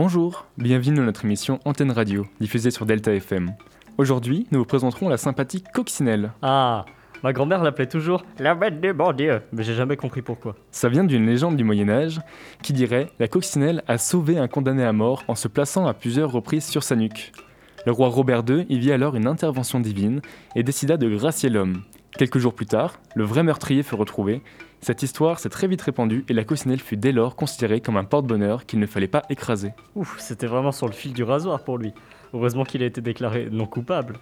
Bonjour, bienvenue dans notre émission Antenne Radio, diffusée sur Delta FM. Aujourd'hui, nous vous présenterons la sympathique coccinelle. Ah, ma grand-mère l'appelait toujours la bête des bandiers, mais j'ai jamais compris pourquoi. Ça vient d'une légende du Moyen-Âge qui dirait La coccinelle a sauvé un condamné à mort en se plaçant à plusieurs reprises sur sa nuque. Le roi Robert II y vit alors une intervention divine et décida de gracier l'homme. Quelques jours plus tard, le vrai meurtrier fut retrouvé. Cette histoire s'est très vite répandue et la coccinelle fut dès lors considérée comme un porte-bonheur qu'il ne fallait pas écraser. Ouf, c'était vraiment sur le fil du rasoir pour lui. Heureusement qu'il a été déclaré non coupable.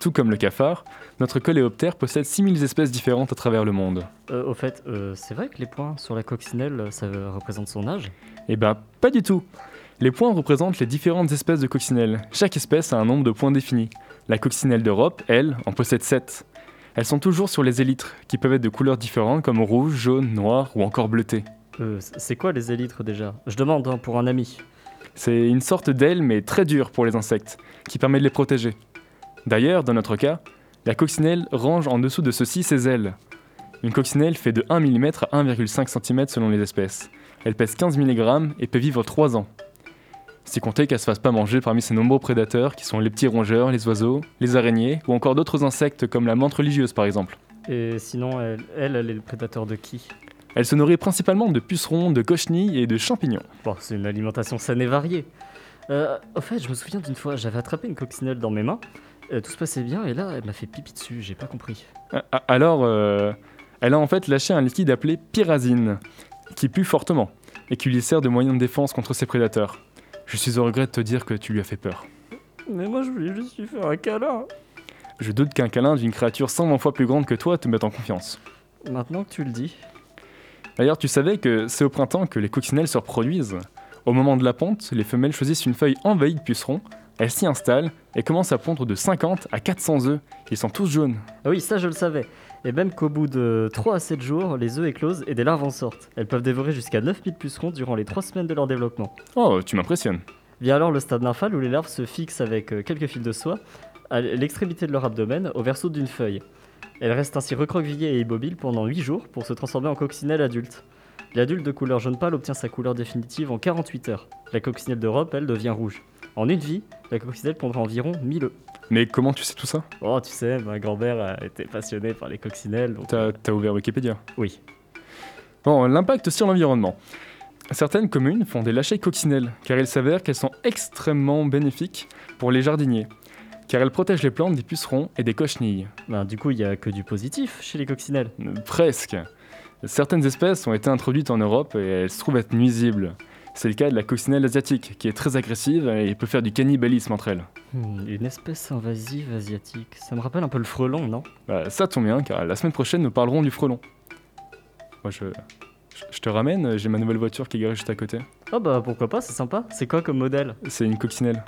Tout comme le cafard, notre coléoptère possède 6000 espèces différentes à travers le monde. Euh, au fait, euh, c'est vrai que les points sur la coccinelle, ça euh, représente son âge? Eh ben, pas du tout Les points représentent les différentes espèces de coccinelles. Chaque espèce a un nombre de points défini. La coccinelle d'Europe, elle, en possède 7. Elles sont toujours sur les élytres, qui peuvent être de couleurs différentes comme rouge, jaune, noir ou encore bleuté. Euh, c'est quoi les élytres déjà? Je demande hein, pour un ami. C'est une sorte d'aile mais très dure pour les insectes, qui permet de les protéger. D'ailleurs, dans notre cas, la coccinelle range en dessous de ceci ses ailes. Une coccinelle fait de 1 mm à 1,5 cm selon les espèces. Elle pèse 15 mg et peut vivre 3 ans. Si compter qu'elle se fasse pas manger parmi ses nombreux prédateurs qui sont les petits rongeurs, les oiseaux, les araignées ou encore d'autres insectes comme la menthe religieuse par exemple. Et sinon, elle, elle, elle est le prédateur de qui? Elle se nourrit principalement de pucerons, de cochenilles et de champignons. Bon, c'est une alimentation saine et variée. Euh, au fait, je me souviens d'une fois, j'avais attrapé une coccinelle dans mes mains. Euh, tout se passait bien et là, elle m'a fait pipi dessus, j'ai pas compris. A- Alors, euh, elle a en fait lâché un liquide appelé pyrazine, qui pue fortement et qui lui sert de moyen de défense contre ses prédateurs. Je suis au regret de te dire que tu lui as fait peur. Mais moi, je voulais juste lui faire un câlin. Je doute qu'un câlin d'une créature 120 fois plus grande que toi te mette en confiance. Maintenant que tu le dis. D'ailleurs, tu savais que c'est au printemps que les coccinelles se reproduisent. Au moment de la ponte, les femelles choisissent une feuille envahie de pucerons, elles s'y installent et commencent à pondre de 50 à 400 œufs. Ils sont tous jaunes. Ah oui, ça je le savais. Et même qu'au bout de 3 à 7 jours, les œufs éclosent et des larves en sortent. Elles peuvent dévorer jusqu'à 9000 pucerons durant les 3 semaines de leur développement. Oh, tu m'impressionnes. Vient alors le stade nymphal où les larves se fixent avec euh, quelques fils de soie à l'extrémité de leur abdomen au verso d'une feuille. Elles restent ainsi recroquevillées et immobiles pendant 8 jours pour se transformer en coccinelle adulte. L'adulte de couleur jaune pâle obtient sa couleur définitive en 48 heures. La coccinelle d'Europe, elle, devient rouge. En une vie, la coccinelle pondra environ 1000 œufs. Mais comment tu sais tout ça? Oh, tu sais, ma grand-mère a été passionnée par les coccinelles, donc... T'as ouvert Wikipédia? Oui. Bon, l'impact sur l'environnement. Certaines communes font des lâchers coccinelles, car il s'avère qu'elles sont extrêmement bénéfiques pour les jardiniers, car elles protègent les plantes des pucerons et des cochenilles. Ben, du coup, il y a que du positif chez les coccinelles. Euh, Presque. Certaines espèces ont été introduites en Europe et elles se trouvent être nuisibles. C'est le cas de la coccinelle asiatique, qui est très agressive et peut faire du cannibalisme entre elles. Hmm, une espèce invasive asiatique. Ça me rappelle un peu le frelon, non? Bah, ça tombe bien, car la semaine prochaine, nous parlerons du frelon. Moi, je, je, je te ramène, j'ai ma nouvelle voiture qui est garée juste à côté. Ah bah pourquoi pas, c'est sympa. C'est quoi comme modèle? C'est une coccinelle.